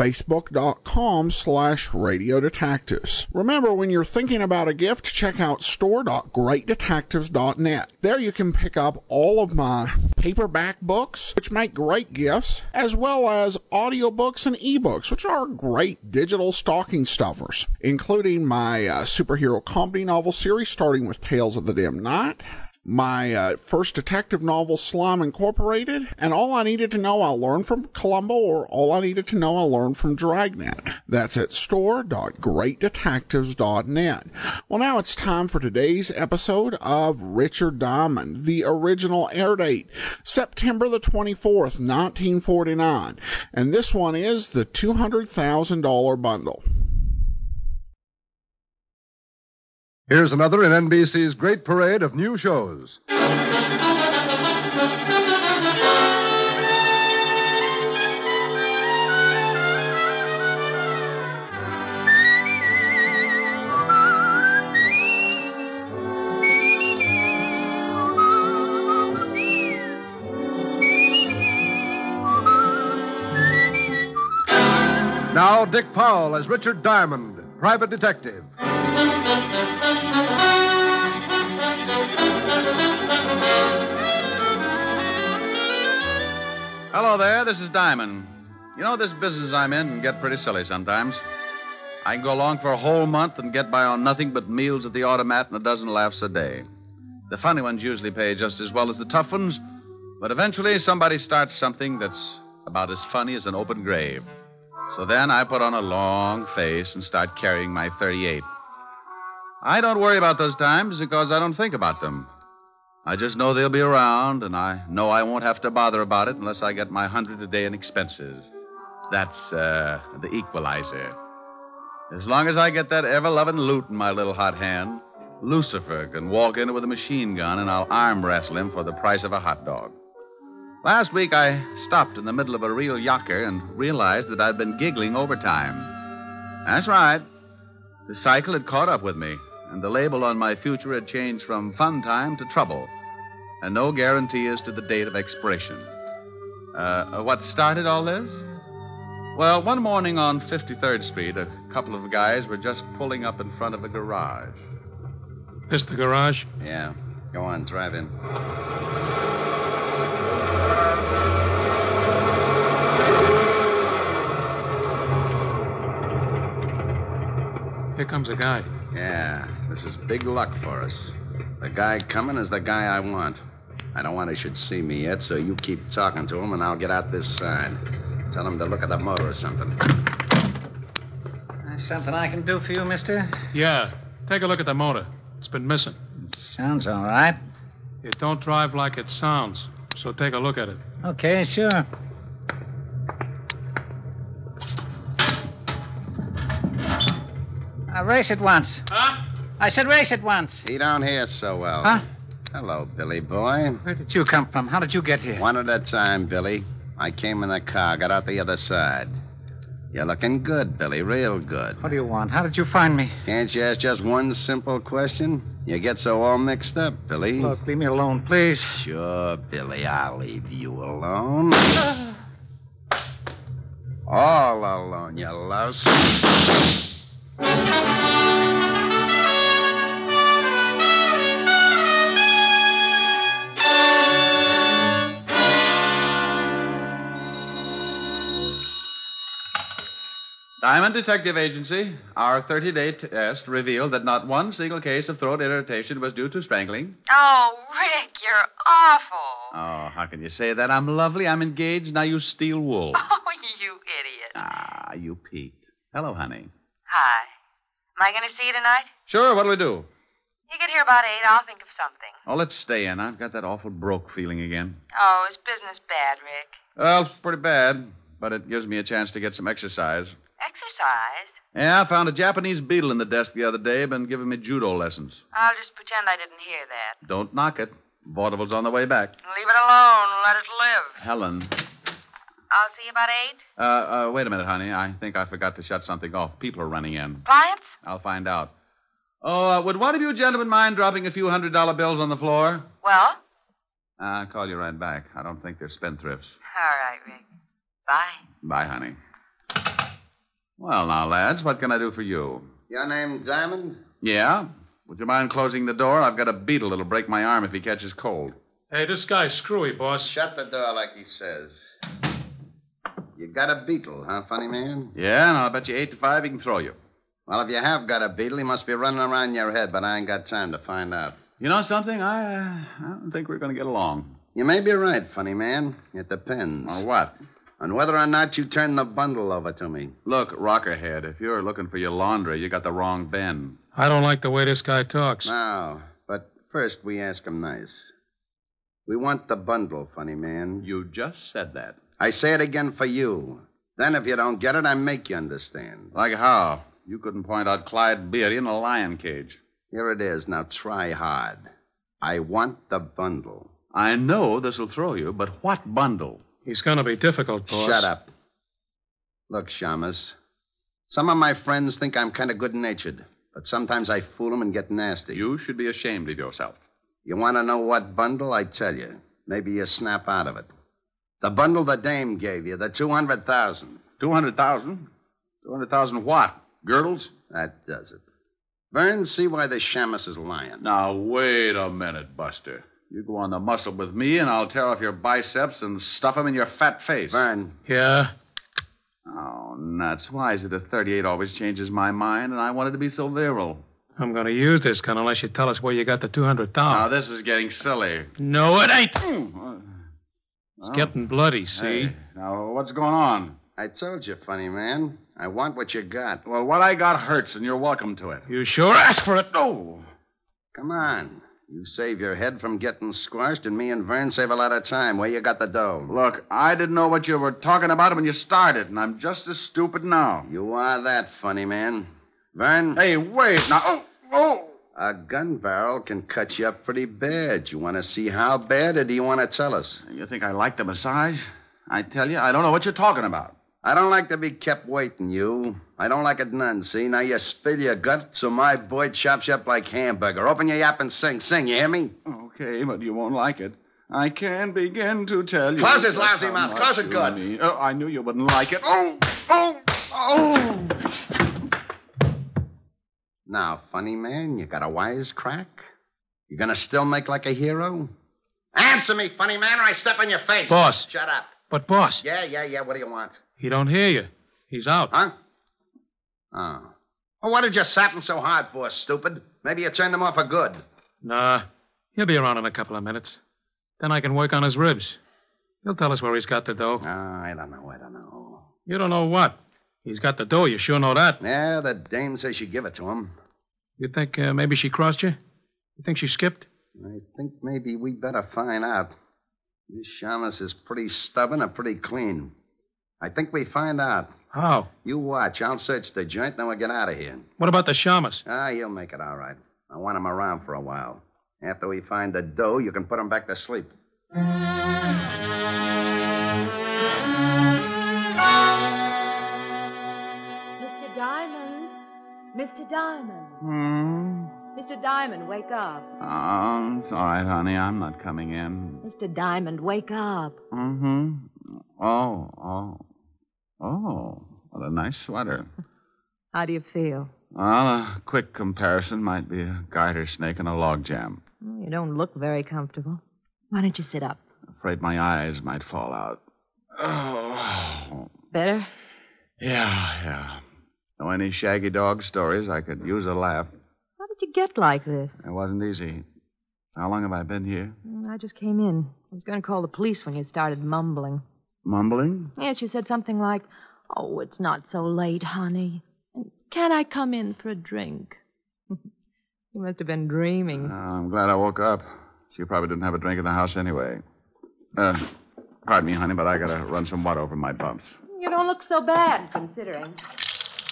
facebook.com slash Radio Detectives. Remember, when you're thinking about a gift, check out store.greatdetectives.net. There you can pick up all of my paperback books, which make great gifts, as well as audiobooks and ebooks, which are great digital stocking stuffers, including my uh, superhero comedy novel series starting with Tales of the Dim Knight, my uh, first detective novel, Slime Incorporated, and All I Needed to Know I Learned from Columbo, or All I Needed to Know I Learned from Dragnet. That's at store.greatdetectives.net. Well, now it's time for today's episode of Richard Diamond, the original air date, September the 24th, 1949. And this one is the $200,000 bundle. Here's another in NBC's great parade of new shows. Now, Dick Powell as Richard Diamond, private detective. Hello there, this is Diamond. You know, this business I'm in can get pretty silly sometimes. I can go along for a whole month and get by on nothing but meals at the automat and a dozen laughs a day. The funny ones usually pay just as well as the tough ones, but eventually somebody starts something that's about as funny as an open grave. So then I put on a long face and start carrying my 38. I don't worry about those times because I don't think about them. I just know they'll be around, and I know I won't have to bother about it unless I get my hundred a day in expenses. That's uh, the equalizer. As long as I get that ever loving loot in my little hot hand, Lucifer can walk in with a machine gun and I'll arm wrestle him for the price of a hot dog. Last week I stopped in the middle of a real yocker and realized that I'd been giggling overtime. That's right. The cycle had caught up with me, and the label on my future had changed from fun time to trouble, and no guarantee as to the date of expiration. Uh, what started all this? Well, one morning on 53rd Street, a couple of guys were just pulling up in front of a garage. This the garage? Yeah. Go on, drive in. Here comes a guy. Yeah, this is big luck for us. The guy coming is the guy I want. I don't want he should see me yet, so you keep talking to him, and I'll get out this side. Tell him to look at the motor or something. There's Something I can do for you, mister? Yeah. Take a look at the motor. It's been missing. Sounds all right. It don't drive like it sounds, so take a look at it. Okay, sure. Uh, race it once. Huh? I said race it once. He don't hear so well. Huh? Hello, Billy boy. Where did you come from? How did you get here? One at a time, Billy. I came in the car, got out the other side. You're looking good, Billy, real good. What do you want? How did you find me? Can't you ask just one simple question? You get so all mixed up, Billy. Look, leave me alone, please. Sure, Billy, I'll leave you alone. all alone, you louse. Diamond Detective Agency, our 30 day test revealed that not one single case of throat irritation was due to strangling. Oh, Rick, you're awful. Oh, how can you say that? I'm lovely, I'm engaged, now you steal wool. Oh, you idiot. Ah, you peaked. Hello, honey. Hi. Am I going to see you tonight? Sure, what'll we do? You get here about 8, I'll think of something. Oh, let's stay in. I've got that awful broke feeling again. Oh, is business bad, Rick? Well, it's pretty bad, but it gives me a chance to get some exercise. Exercise? Yeah, I found a Japanese beetle in the desk the other day, been giving me judo lessons. I'll just pretend I didn't hear that. Don't knock it. Vaudeville's on the way back. Leave it alone. Let it live. Helen. I'll see you about eight. Uh, uh, wait a minute, honey. I think I forgot to shut something off. People are running in. Clients? I'll find out. Oh, uh, would one of you gentlemen mind dropping a few hundred dollar bills on the floor? Well? I'll call you right back. I don't think they're spendthrifts. All right, Rick. Bye. Bye, honey. Well, now, lads, what can I do for you? Your name Diamond? Yeah? Would you mind closing the door? I've got a beetle that'll break my arm if he catches cold. Hey, this guy's screwy, boss. Shut the door like he says. You got a beetle, huh, funny man? Yeah, and I'll bet you eight to five he can throw you. Well, if you have got a beetle, he must be running around your head, but I ain't got time to find out. You know something? I, uh, I don't think we're going to get along. You may be right, funny man. It depends. On what? On whether or not you turn the bundle over to me. Look, Rockerhead, if you're looking for your laundry, you got the wrong bin. I don't like the way this guy talks. Now, but first we ask him nice. We want the bundle, funny man. You just said that. I say it again for you. Then if you don't get it, I make you understand. Like how? You couldn't point out Clyde Beatty in a lion cage. Here it is. Now try hard. I want the bundle. I know this'll throw you, but what bundle? He's going to be difficult, boss. Shut up. Look, Shamus. Some of my friends think I'm kind of good natured, but sometimes I fool 'em and get nasty. You should be ashamed of yourself. You want to know what bundle? I tell you. Maybe you snap out of it. The bundle the dame gave you, the 200,000. 200,000? 200,000 what? Girdles? That does it. Vern, see why the Shamus is lying. Now, wait a minute, Buster. You go on the muscle with me, and I'll tear off your biceps and stuff 'em in your fat face. Vern, Yeah? Oh, nuts. Why is it that 38 always changes my mind, and I wanted to be so virile? I'm going to use this gun unless you tell us where you got the 200,000. Now, this is getting silly. No, it ain't. Well, It's getting bloody, see? hey, now, what's going on? I told you, funny man. I want what you got. Well, what I got hurts, and you're welcome to it. You sure asked for it. No. Come on. You save your head from getting squashed, and me and Vern save a lot of time. Where you got the dough? Look, I didn't know what you were talking about when you started, and I'm just as stupid now. You are that, funny man. Vern, Hey, wait. Now, oh, oh. a gun barrel can cut you up pretty bad. You want to see how bad, or do you want to tell us? You think I like the massage? I tell you, I don't know what you're talking about. I don't like to be kept waiting, you. I don't like it none, see? Now you spill your guts, so my boy chops you up like hamburger. Open your yap and sing. Sing, you hear me? Okay, but you won't like it. I can't begin to tell you. Close his just lousy how mouth. Close it you good. mean. Oh, I knew you wouldn't like it. Oh, oh, oh. Now, funny man, you got a wise crack? You gonna still make like a hero? Answer me, funny man, or I step on your face. Boss. Shut up. But, boss, Yeah, yeah, yeah. What do you want? He don't hear you. He's out. Huh? Oh. Well, what did you sap him so hard for, stupid? Maybe you turned him off for good. Nah, he'll be around in a couple of minutes. Then I can work on his ribs. He'll tell us where he's got the dough. Oh, I don't know, I don't know. You don't know what. He's got the dough, you sure know that. Yeah, the dame says she give it to him. You think uh, maybe she crossed you? You think she skipped? I think maybe we better find out. This Shamus is pretty stubborn and pretty clean. I think we find out. How? You watch. I'll search the joint, then we'll get out of here. What about the shamus? Ah, he'll make it all right. I want him around for a while. After we find the dough, you can put him back to sleep. Mr. Diamond. Mr. Diamond. Hmm. Mr. Diamond, wake up. Oh, it's all right, honey. I'm not coming in. Mr. Diamond, wake up. Mm-hmm. Oh, oh. Oh, what a nice sweater. How do you feel? Well, a quick comparison might be a garter snake and a log jam. You don't look very comfortable. Why don't you sit up? Afraid my eyes might fall out. Oh. Better? Yeah, yeah. Know any shaggy dog stories? I could use a laugh. How did you get like this? It wasn't easy. How long have I been here? Mm, I just came in. I was going to call the police when you started mumbling. Mumbling? Yes, you said something like, Oh, it's not so late, honey. And Can I come in for a drink? you must have been dreaming. Uh, I'm glad I woke up. She probably didn't have a drink in the house anyway. Uh, pardon me, honey, but I gotta run some water over my bumps. You don't look so bad, considering.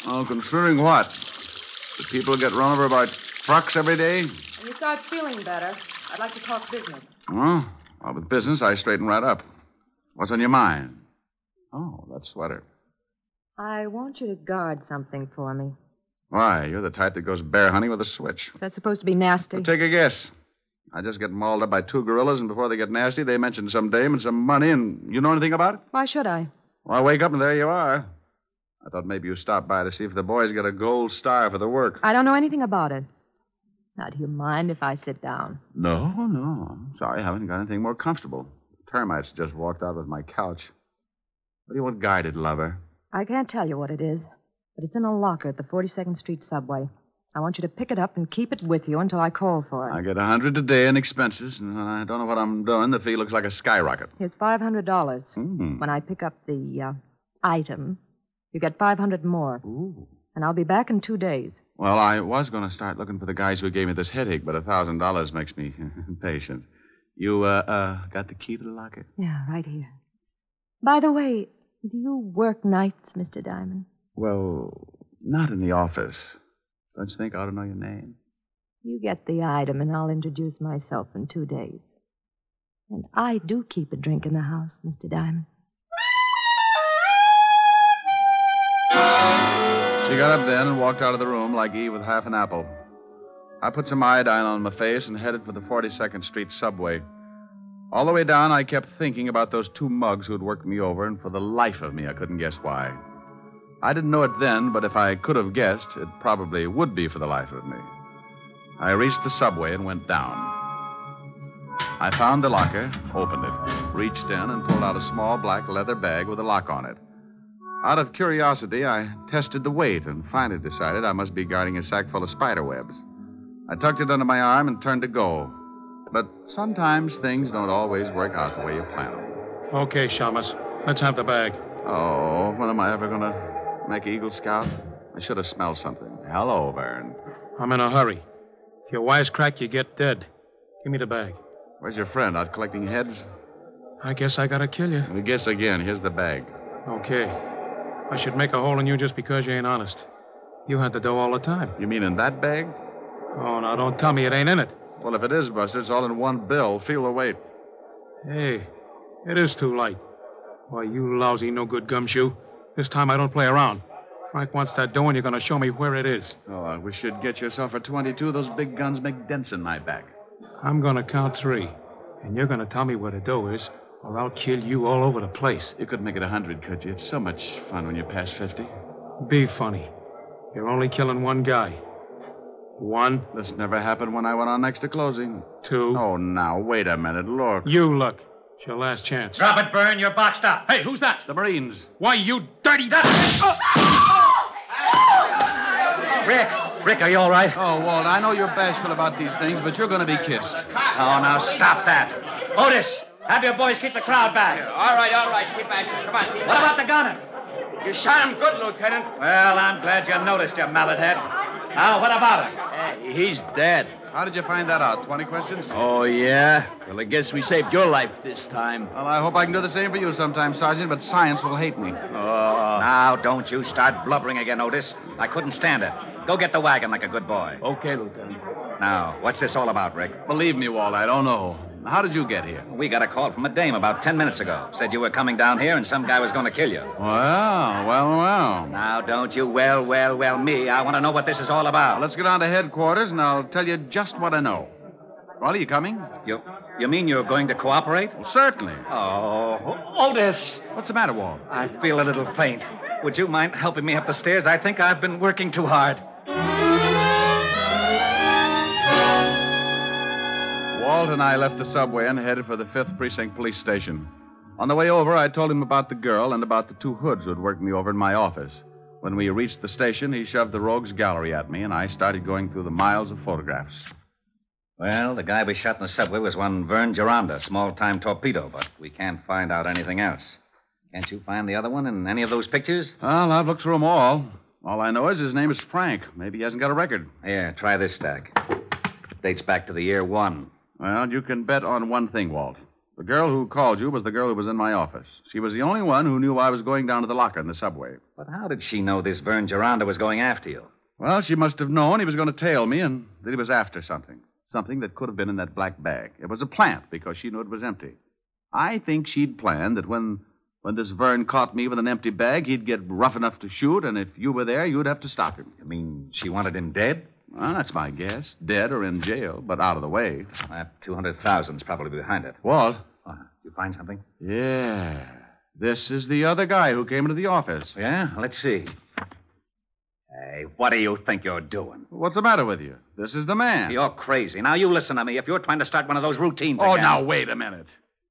Oh, considering what? Do people get run over by trucks every day? When you start feeling better, I'd like to talk business. Oh, well, with business, I straighten right up. What's on your mind? Oh, that sweater. I want you to guard something for me. Why, you're the type that goes bear hunting with a switch. Is that supposed to be nasty? Well, take a guess. I just get mauled up by two gorillas, and before they get nasty, they mention some dame and some money, and you know anything about it? Why should I? Well, I wake up and there you are. I thought maybe you stopped by to see if the boys get a gold star for the work. I don't know anything about it. Now, do you mind if I sit down? No, no. I'm sorry, I haven't got anything more comfortable. Termites just walked out with my couch. What do you want guided, lover? I can't tell you what it is, but it's in a locker at the 42nd Street subway. I want you to pick it up and keep it with you until I call for it. I get a hundred a day in expenses, and I don't know what I'm doing. The fee looks like a skyrocket. Here's $500. Hmm. When I pick up the uh, item, you get 500 more. Ooh. And I'll be back in two days. Well, I was going to start looking for the guys who gave me this headache, but a thousand dollars makes me impatient. You uh, uh, got the key to the locker? Yeah, right here. By the way, do you work nights, Mr. Diamond? Well, not in the office. Don't you think I ought to know your name? You get the item, and I'll introduce myself in two days. And I do keep a drink in the house, Mr. Diamond. She got up then and walked out of the room like Eve with half an apple. I put some iodine on my face and headed for the 42nd Street subway. All the way down, I kept thinking about those two mugs who had worked me over, and for the life of me, I couldn't guess why. I didn't know it then, but if I could have guessed, it probably would be for the life of me. I reached the subway and went down. I found the locker, opened it, reached in, and pulled out a small black leather bag with a lock on it. Out of curiosity, I tested the weight and finally decided I must be guarding a sack full of spider webs. I tucked it under my arm and turned to go. But sometimes things don't always work out the way you plan them. Okay, Shamus. Let's have the bag. Oh, when am I ever going to make Eagle Scout? I should have smelled something. Hello, Vern. I'm in a hurry. If you wisecrack, you get dead. Give me the bag. Where's your friend? Out collecting heads? I guess I gotta kill you. I guess again. Here's the bag. Okay. I should make a hole in you just because you ain't honest. You had the dough all the time. You mean in that bag? Oh, now don't tell me it ain't in it. Well, if it is, Buster, it's all in one bill. Feel the weight. Hey, it is too light. Why, you lousy, no good gumshoe. This time I don't play around. Frank wants that dough, and you're going to show me where it is. Oh, I wish you'd get yourself a 22. Those big guns make dents in my back. I'm going to count three, and you're going to tell me where the dough is, or I'll kill you all over the place. You could make it a 100, could you? It's so much fun when you pass 50. Be funny. You're only killing one guy. One, This never happened when I went on next to closing. two. Oh, now, wait a minute. Look. You look. It's your last chance. Drop it, Vern. You're boxed up. Hey, who's that? The Marines. Why, you dirty... Oh! Rick. Rick, are you all right? Oh, Walt, I know you're bashful about these things, but you're going to be kissed. Oh, now stop that. Otis, have your boys keep the crowd back. All right, all right. Keep back. Come on. What about the gunner? You shot him good, Lieutenant. Well, I'm glad you noticed, you mallet head. Now, what about him? He's dead. How did you find that out? 20 questions? Oh, yeah? Well, I guess we saved your life this time. Well, I hope I can do the same for you sometime, Sergeant, but science will hate me. Oh. Now, don't you start blubbering again, Otis. I couldn't stand it. Go get the wagon like a good boy. Okay, Lieutenant. Now, what's this all about, Rick? Believe me, Walt, I don't know. How did you get here? We got a call from a dame about ten minutes ago. Said you were coming down here and some guy was going to kill you. Well, well, well. Now, don't you well, well, well me. I want to know what this is all about. Let's get on to headquarters, and I'll tell you just what I know. Well, are you coming? You, you mean you're going to cooperate? Well, certainly. Oh, Otis. What's the matter, Walt? I feel a little faint. Would you mind helping me up the stairs? I think I've been working too hard. Walt and I left the subway and headed for the 5th Precinct Police Station. On the way over, I told him about the girl and about the two hoods who'd worked me over in my office. When we reached the station, he shoved the rogues gallery at me, and I started going through the miles of photographs. Well, the guy we shot in the subway was one Vern Geronda, small time torpedo, but we can't find out anything else. Can't you find the other one in any of those pictures? Well, I've looked through them all. All I know is his name is Frank. Maybe he hasn't got a record. Yeah, try this stack. Dates back to the year one. Well, you can bet on one thing, Walt. The girl who called you was the girl who was in my office. She was the only one who knew I was going down to the locker in the subway. But how did she know this Vern Geronda was going after you? Well, she must have known he was going to tail me and that he was after something. something that could have been in that black bag. It was a plant because she knew it was empty. I think she'd planned that when when this Vern caught me with an empty bag, he'd get rough enough to shoot, and if you were there, you'd have to stop him. You mean she wanted him dead? Well, that's my guess. Dead or in jail, but out of the way. That 200000's probably behind it. Walt? Uh, you find something? Yeah. This is the other guy who came into the office. Yeah? Let's see. Hey, what do you think you're doing? What's the matter with you? This is the man. You're crazy. Now, you listen to me. If you're trying to start one of those routines Oh, again... now, wait a minute.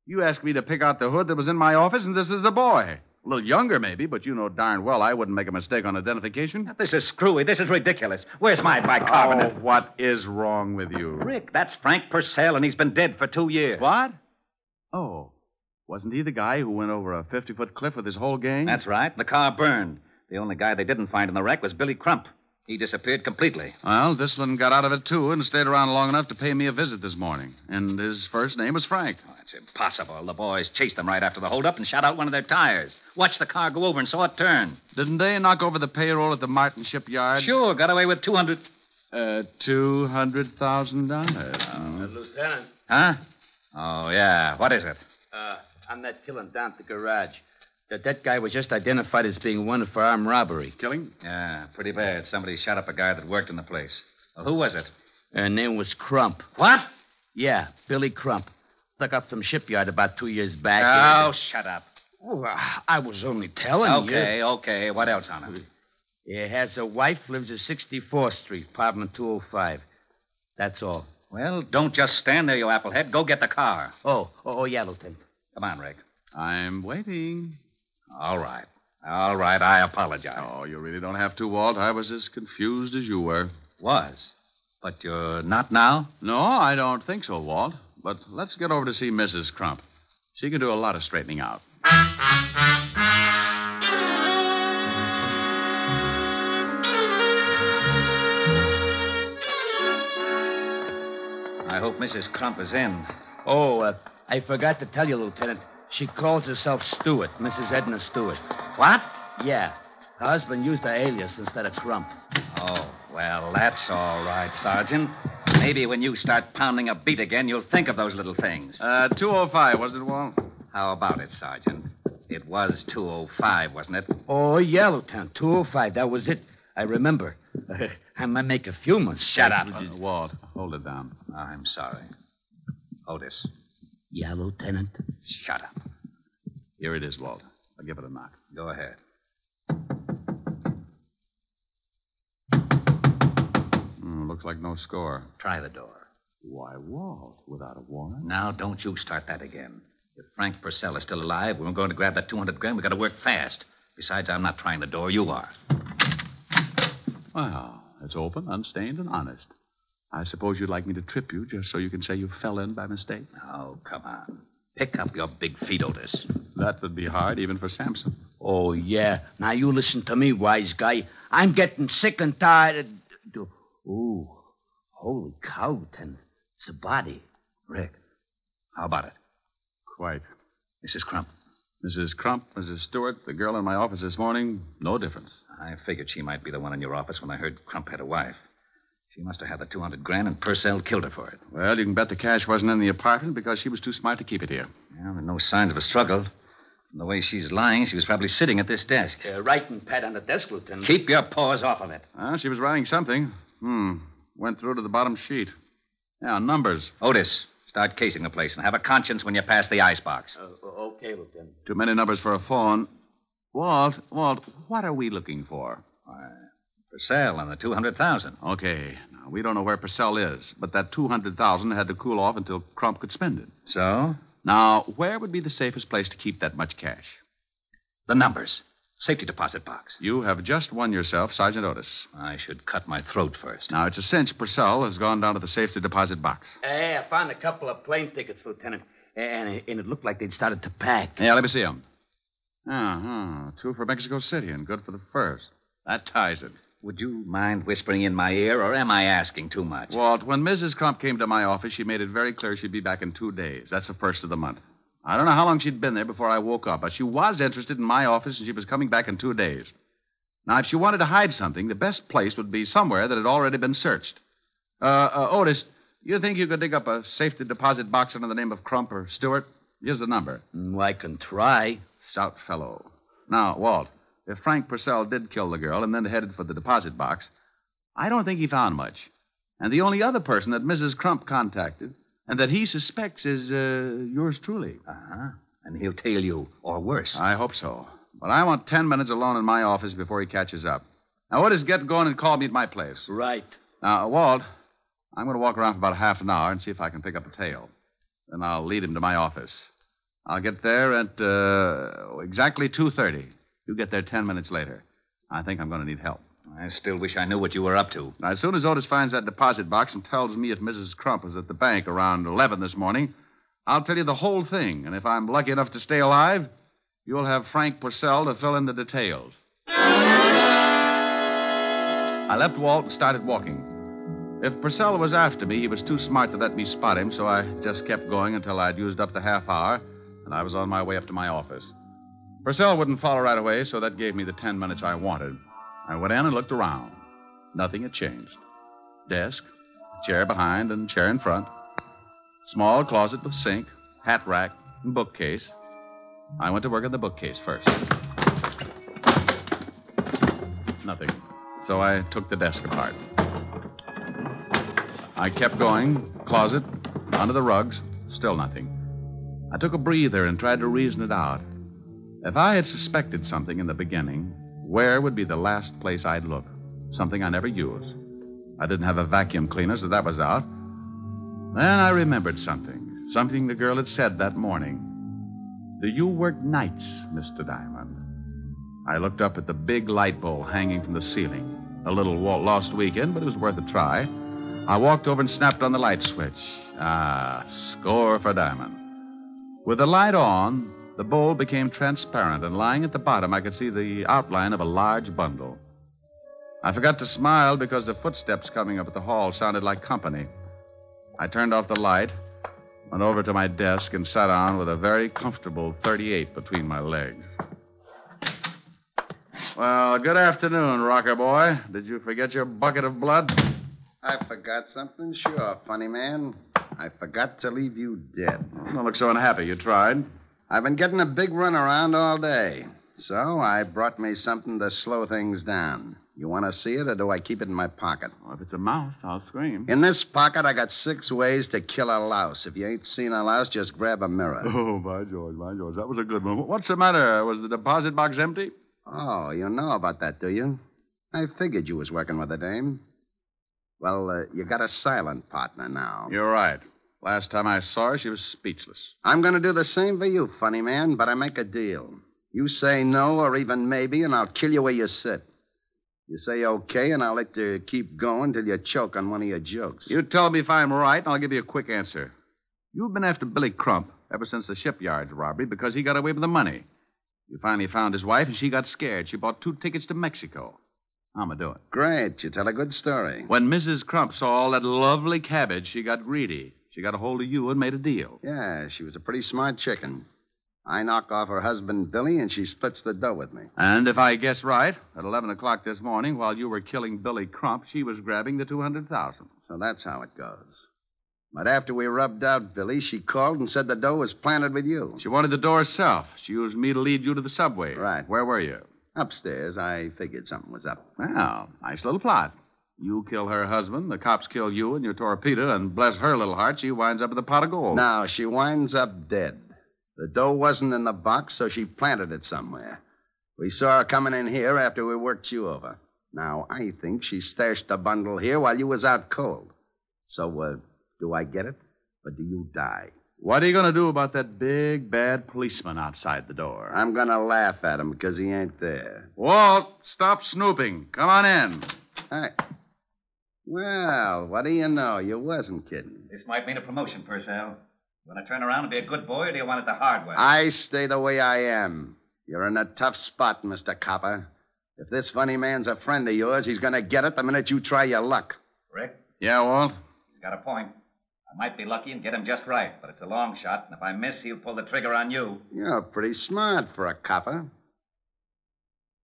You asked me to pick out the hood that was in my office, and this is the boy. A little younger, maybe, but you know darn well I wouldn't make a mistake on identification. This is screwy. This is ridiculous. Where's my bicarbonate? Oh, what is wrong with you? Rick, that's Frank Purcell, and he's been dead for two years. What? Oh, wasn't he the guy who went over a 50 foot cliff with his whole gang? That's right. The car burned. The only guy they didn't find in the wreck was Billy Crump. He disappeared completely. Well, this one got out of it, too, and stayed around long enough to pay me a visit this morning. And his first name was Frank. Oh, that's impossible. The boys chased them right after the holdup and shot out one of their tires. Watched the car go over and saw it turn. Didn't they knock over the payroll at the Martin shipyard? Sure, got away with 200. Uh, $200,000. Lieutenant, Huh? Oh, yeah. What is it? uh, on that killing down at the garage. That that guy was just identified as being wanted for armed robbery. Killing? Yeah, pretty bad. Somebody shot up a guy that worked in the place. Well, who was it? Her name was Crump. What? Yeah, Billy Crump. Stuck up some shipyard about two years back. Oh, shut up. Oh, I was only telling you. Okay, okay. What else on it? He has a wife, lives at 64th Street, apartment 205. That's all. Well, don't just stand there, you applehead. Go get the car. Oh, oh, oh yeah, Lieutenant. Come on, Rick. I'm waiting. All right. All right, I apologize. Oh, you really don't have to, Walt. I was as confused as you were. Was. But you're not now? No, I don't think so, Walt. But let's get over to see Mrs. Crump. She can do a lot of straightening out. I hope Mrs. Crump is in. Oh, uh, I forgot to tell you, Lieutenant. She calls herself Stewart, Mrs. Edna Stewart. What? Yeah. Her husband used her alias instead of Crump. Oh, well, that's all right, Sergeant. Maybe when you start pounding a beat again, you'll think of those little things. Uh, 205, wasn't it, Walt? How about it, Sergeant? It was 205, wasn't it? Oh, yeah, Lieutenant. 205. That was it. I remember. I might make a few mistakes. Shut up. Uh, Walt, hold it down. I'm sorry. Otis, Yeah, Lieutenant. shut up. Here it is, Walt. I'll give it a knock. Go ahead. Hmm, looks like no score. Try the door. Why, Walt, without a warrant? Now, don't you start that again. If Frank Purcell is still alive, we're going to grab that 200 grand. We've got to work fast. Besides, I'm not trying the door. You are. Well, it's open, unstained, and honest. I suppose you'd like me to trip you just so you can say you fell in by mistake? Oh, come on. Pick up your big feet, Otis. That would be hard, even for Samson. Oh, yeah. Now, you listen to me, wise guy. I'm getting sick and tired of... Ooh. Holy cow, Lieutenant. It's a body. Rick, how about it? Quite. Mrs. Crump. Mrs. Crump, Mrs. Stewart, the girl in my office this morning, no difference. I figured she might be the one in your office when I heard Crump had a wife. She must have had the 200 grand, and Purcell killed her for it. Well, you can bet the cash wasn't in the apartment because she was too smart to keep it here. Well, there are no signs of a struggle. From the way she's lying, she was probably sitting at this desk. Uh, writing pad on the desk, Lieutenant. Keep your paws off of it. Ah, she was writing something. Hmm. Went through to the bottom sheet. Yeah, numbers. Otis, start casing the place and have a conscience when you pass the icebox. Uh, okay, Lieutenant. Too many numbers for a phone. Walt, Walt, what are we looking for? Why, Purcell and the 200,000. Okay. Now, we don't know where Purcell is, but that 200000 had to cool off until Crump could spend it. So? Now, where would be the safest place to keep that much cash? The numbers. Safety deposit box. You have just won yourself Sergeant Otis. I should cut my throat first. Now, it's a cinch Purcell has gone down to the safety deposit box. Hey, I found a couple of plane tickets, Lieutenant. And it, and it looked like they'd started to pack. Yeah, let me see them. Uh-huh. Two for Mexico City and good for the first. That ties it. Would you mind whispering in my ear, or am I asking too much? Walt, when Mrs. Crump came to my office, she made it very clear she'd be back in two days. That's the first of the month. I don't know how long she'd been there before I woke up, but she was interested in my office and she was coming back in two days. Now, if she wanted to hide something, the best place would be somewhere that had already been searched. Uh, uh Otis, You think you could dig up a safety deposit box under the name of Crump or Stewart? Here's the number. Mm, I can try. Stout fellow. Now, Walt, if Frank Purcell did kill the girl and then headed for the deposit box, I don't think he found much. And the only other person that Mrs. Crump contacted and that he suspects is uh, yours truly. Uh huh. And he'll tail you, or worse. I hope so. But I want ten minutes alone in my office before he catches up. Now, what is get going and call me at my place? Right. Now, Walt, I'm going to walk around for about half an hour and see if I can pick up a tail. Then I'll lead him to my office. I'll get there at uh, exactly 2.30. You get there ten minutes later. I think I'm going to need help. I still wish I knew what you were up to. Now, as soon as Otis finds that deposit box and tells me if Mrs. Crump was at the bank around 11 this morning, I'll tell you the whole thing. And if I'm lucky enough to stay alive, you'll have Frank Purcell to fill in the details. I left Walt and started walking. If Purcell was after me, he was too smart to let me spot him, so I just kept going until I'd used up the half hour, and I was on my way up to my office. Purcell wouldn't follow right away, so that gave me the ten minutes I wanted. I went in and looked around. Nothing had changed. Desk, chair behind, and chair in front. Small closet with sink, hat rack, and bookcase. I went to work on the bookcase first. Nothing. So I took the desk apart. I kept going. Closet, under the rugs, still nothing. I took a breather and tried to reason it out. If I had suspected something in the beginning, where would be the last place I'd look? Something I never use. I didn't have a vacuum cleaner, so that was out. Then I remembered something. Something the girl had said that morning. Do you work nights, Mr. Diamond? I looked up at the big light bulb hanging from the ceiling. A little lost weekend, but it was worth a try. I walked over and snapped on the light switch. Ah, score for Diamond. With the light on, the bowl became transparent, and lying at the bottom, I could see the outline of a large bundle. I forgot to smile because the footsteps coming up at the hall sounded like company. I turned off the light, went over to my desk, and sat down with a very comfortable 38 between my legs. Well, good afternoon, rocker boy. Did you forget your bucket of blood? I forgot something? Sure, funny man. I forgot to leave you dead. Don't look so unhappy. You tried. I've been getting a big run around all day. So I brought me something to slow things down. You want to see it, or do I keep it in my pocket? Well, if it's a mouse, I'll scream. In this pocket, I got six ways to kill a louse. If you ain't seen a louse, just grab a mirror. Oh, by George, by George. That was a good one. What's the matter? Was the deposit box empty? Oh, you know about that, do you? I figured you was working with a dame. Well, uh, you got a silent partner now. You're right. Last time I saw her, she was speechless. I'm going to do the same for you, funny man, but I make a deal. You say no or even maybe, and I'll kill you where you sit. You say okay, and I'll let you keep going till you choke on one of your jokes. You tell me if I'm right, and I'll give you a quick answer. You've been after Billy Crump ever since the shipyard robbery because he got away with the money. You finally found his wife, and she got scared. She bought two tickets to Mexico. How'm I doing? Great. You tell a good story. When Mrs. Crump saw all that lovely cabbage, she got greedy. She got a hold of you and made a deal. Yeah, she was a pretty smart chicken. I knock off her husband, Billy, and she splits the dough with me. And if I guess right, at 11 o'clock this morning, while you were killing Billy Crump, she was grabbing the 200000 So that's how it goes. But after we rubbed out Billy, she called and said the dough was planted with you. She wanted the door herself. She used me to lead you to the subway. Right. Where were you? Upstairs, I figured something was up. Well, nice little plot. You kill her husband, the cops kill you and your torpedo, and bless her little heart, she winds up with a pot of gold. Now, she winds up dead. The dough wasn't in the box, so she planted it somewhere. We saw her coming in here after we worked you over. Now, I think she stashed the bundle here while you was out cold. So, uh, do I get it? Or do you die? What are you going to do about that big, bad policeman outside the door? I'm going to laugh at him because he ain't there. Walt, stop snooping. Come on in. Hey. Well, what do you know? You wasn't kidding. This might mean a promotion, Purcell. You want to turn around and be a good boy, or do you want it the hard way? I stay the way I am. You're in a tough spot, Mr. Copper. If this funny man's a friend of yours, he's going to get it the minute you try your luck. Rick, Yeah, Walt? he's got a point. I might be lucky and get him just right, but it's a long shot, and if I miss, he'll pull the trigger on you. You're pretty smart for a copper.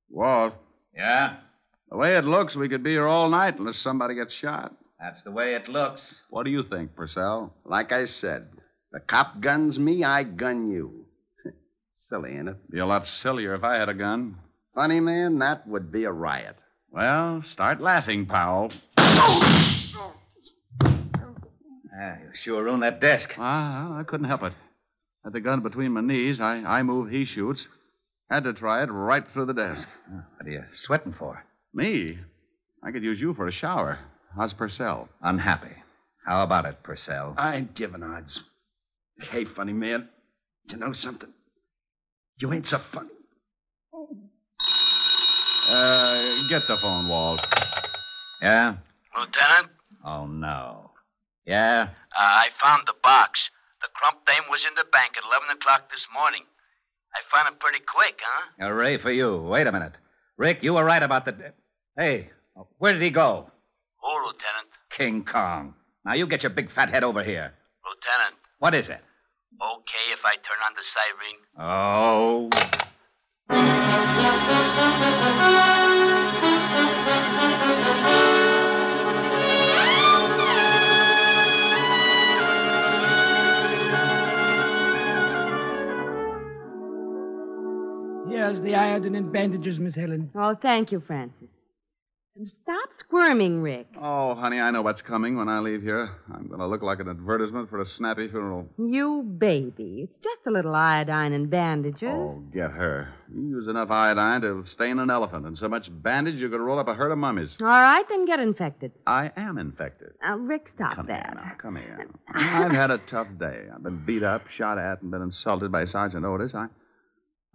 Walt, Yeah? The way it looks, we could be here all night unless somebody gets shot. That's the way it looks. What do you think, Purcell? Like I said, the cop guns me, I gun you. Silly, ain't it? Be a lot sillier if I had a gun. Funny, man, that would be a riot. Well, start laughing, Powell. Ah, you sure ruined that desk. Ah, I couldn't help it. Had the gun between my knees. I, I move, he shoots. Had to try it right through the desk. What are you sweating for? Me? I could use you for a shower. How's Purcell? Unhappy. How about it, Purcell? I ain't giving odds. Hey, funny man, you know something? You ain't so funny. Uh, get the phone, Walt. Yeah? Lieutenant, Oh, no. Yeah? uh, I found the box. The crump dame was in the bank at 11 o'clock this morning. I found it pretty quick, huh? Hooray for you. Wait a minute. Rick, you were right about the. Hey, where did he go? Who, Lieutenant? King Kong. Now you get your big fat head over here. Lieutenant, What is it? okay if I turn on the siren? Oh. Here's the iodine and bandages, Miss Helen. Oh, thank you, Francis. And stop squirming, Rick. Oh, honey, I know what's coming when I leave here. I'm going to look like an advertisement for a snappy funeral. You baby. It's just a little iodine and bandages. Oh, get her. You use enough iodine to stain an elephant, and so much bandage you could roll up a herd of mummies. All right, then get infected. I am infected. Now, Rick, stop Come that. here now. Come here. I've had a tough day. I've been beat up, shot at, and been insulted by Sergeant Otis. I,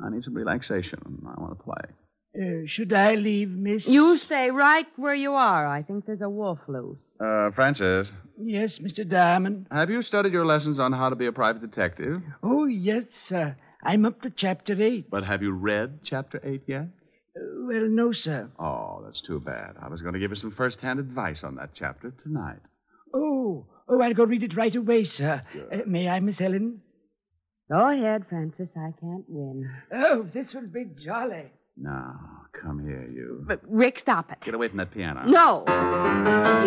I need some relaxation. I want to play. Uh, should I leave, Miss? You stay right where you are. I think there's a wolf loose. Uh, Francis, Yes, Mr. Diamond. have you studied your lessons on how to be a private detective? Oh, yes, sir. I'm up to chapter eight. But have you read Chapter 8 yet? Uh, well, no, sir. Oh, that's too bad. I was going to give you some first-hand advice on that chapter tonight. Oh, oh, I'll go read it right away, sir. Uh, may I, Miss Helen? Go ahead, Francis. I can't win. Oh, this will be jolly. Now, come here, you. But, Rick, stop it. Get away from that piano. No.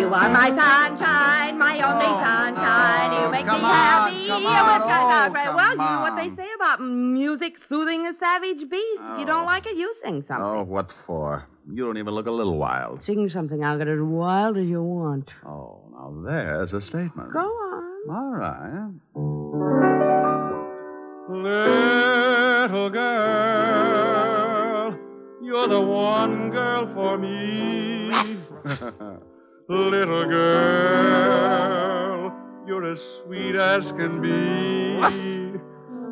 You are my sunshine, my only sunshine. You make come me on, happy. come with on, kind oh, of- well, you know what they on. say about music soothing a savage beast. If you don't Oh. like it, you sing something. Oh, what for? You don't even look a little wild. Sing something. I'll get as wild as you want. Oh, now there's a statement. Go on. All right. Little girl, you're the one girl for me. Little girl, you're as sweet as can be.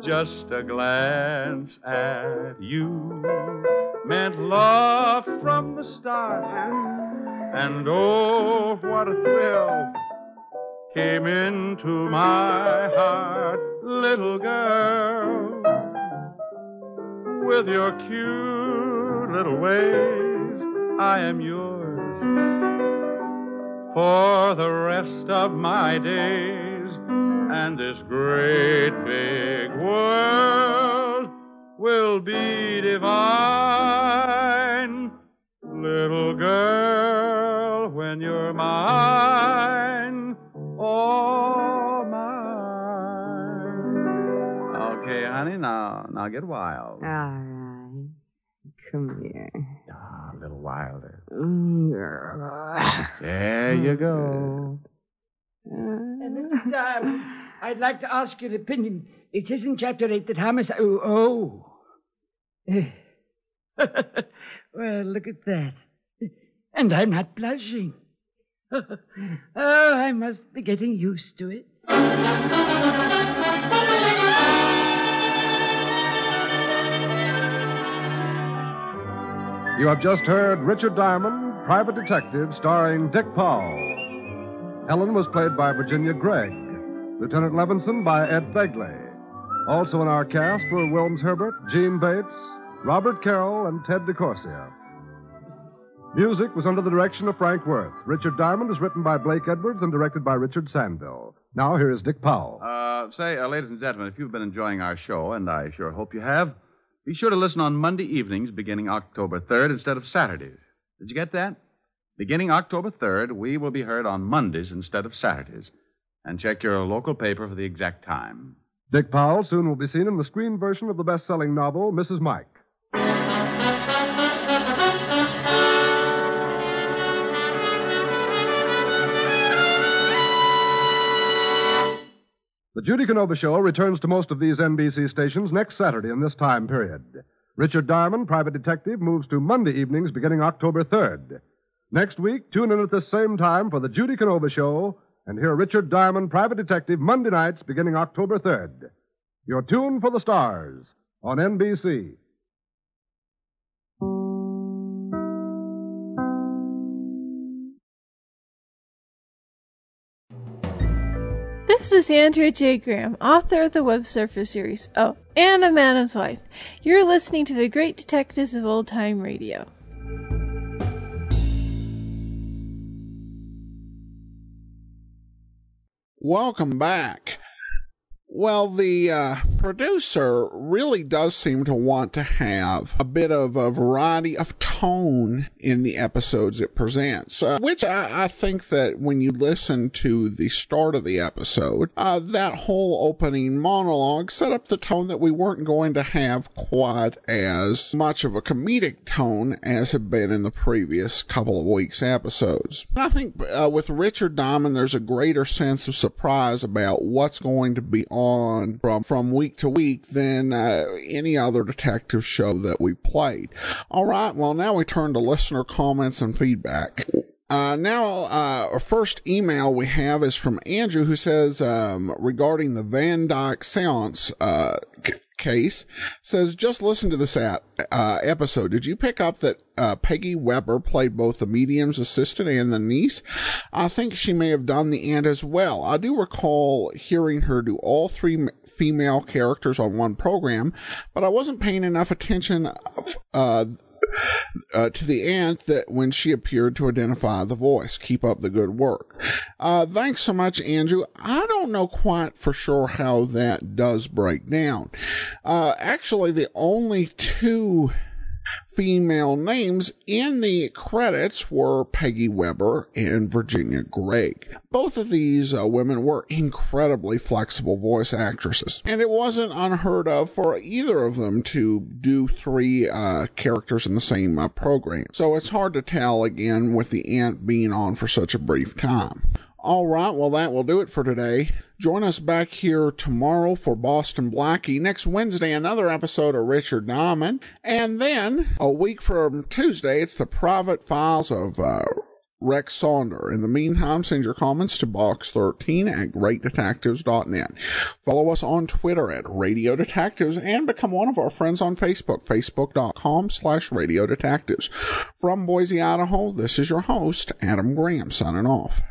Just a glance at you meant love from the start. And oh, what a thrill came into my heart, little girl. With your cute little ways, I am yours for the rest of my days. And this great big world will be divine. Little girl, when you're mine, oh mine. Okay, honey, now now get wild. All right. Come here. Ah, a little wilder. Mm, There you go. Uh, Mr. Diamond, I'd like to ask your opinion. It says in chapter eight that homicide. Oh. oh. well, look at that. And I'm not blushing. oh, I must be getting used to it. You have just heard Richard Diamond, Private Detective, starring Dick Powell. Helen was played by Virginia Gregg. Lieutenant Levinson by Ed Begley. Also in our cast were Wilms Herbert, Jeanne Bates, Robert Carroll, and Ted DeCorsia. Music was under the direction of Frank Worth. Richard Diamond is written by Blake Edwards and directed by Richard Sanville. Now here is Dick Powell. Uh, say, uh, ladies and gentlemen, if you've been enjoying our show, and I sure hope you have, be sure to listen on Monday evenings beginning October 3rd instead of Saturdays. Did you get that? Beginning October 3rd, we will be heard on Mondays instead of Saturdays. And check your local paper for the exact time. Dick Powell soon will be seen in the screen version of the best selling novel, Mrs. Mike. The Judy Canova Show returns to most of these NBC stations next Saturday in this time period. Richard Diamond, private detective, moves to Monday evenings beginning October 3rd. Next week, tune in at this same time for the Judy Canova Show and hear Richard Diamond, private detective, Monday nights beginning October 3rd. Your tune for the stars on NBC. This is Andrea J. Graham, author of the Web Surfer series. Oh, and a Madam's Wife. You're listening to the Great Detectives of Old Time Radio. Welcome back. Well, the uh, producer really does seem to want to have a bit of a variety of tone in the episodes it presents, uh, which I, I, think that when you listen to the start of the episode, uh, that whole opening monologue set up the tone that we weren't going to have quite as much of a comedic tone as had been in the previous couple of weeks' episodes. I think uh, with Richard Diamond, there's a greater sense of surprise about what's going to be on on from, from week to week than uh, any other detective show that we played. All right, well, now we turn to listener comments and feedback. Uh, now, uh, our first email we have is from Andrew who says, um, regarding the Van Dyke seance, uh, case says, just listen to this at, uh, episode. Did you pick up that uh, Peggy Webber played both the medium's assistant and the niece? I think she may have done the aunt as well. I do recall hearing her do all three female characters on one program, but I wasn't paying enough attention uh, uh, to the aunt that when she appeared to identify the voice. Keep up the good work. Uh, thanks so much, Andrew. I don't know quite for sure how that does break down. Uh, actually, the only two female names in the credits were Peggy Webber and Virginia Gregg. Both of these uh, women were incredibly flexible voice actresses, and it wasn't unheard of for either of them to do three uh, characters in the same uh, program. So it's hard to tell again with the aunt being on for such a brief time. All right, well, that will do it for today. Join us back here tomorrow for Boston Blackie. Next Wednesday, another episode of Richard Diamond. And then a week from Tuesday, it's the private files of uh, Rex Saunders. In the meantime, send your comments to box13 at greatdetectives.net. Follow us on Twitter at Radio Detectives and become one of our friends on Facebook, facebook.com slash Radio Detectives. From Boise, Idaho, this is your host, Adam Graham, signing off.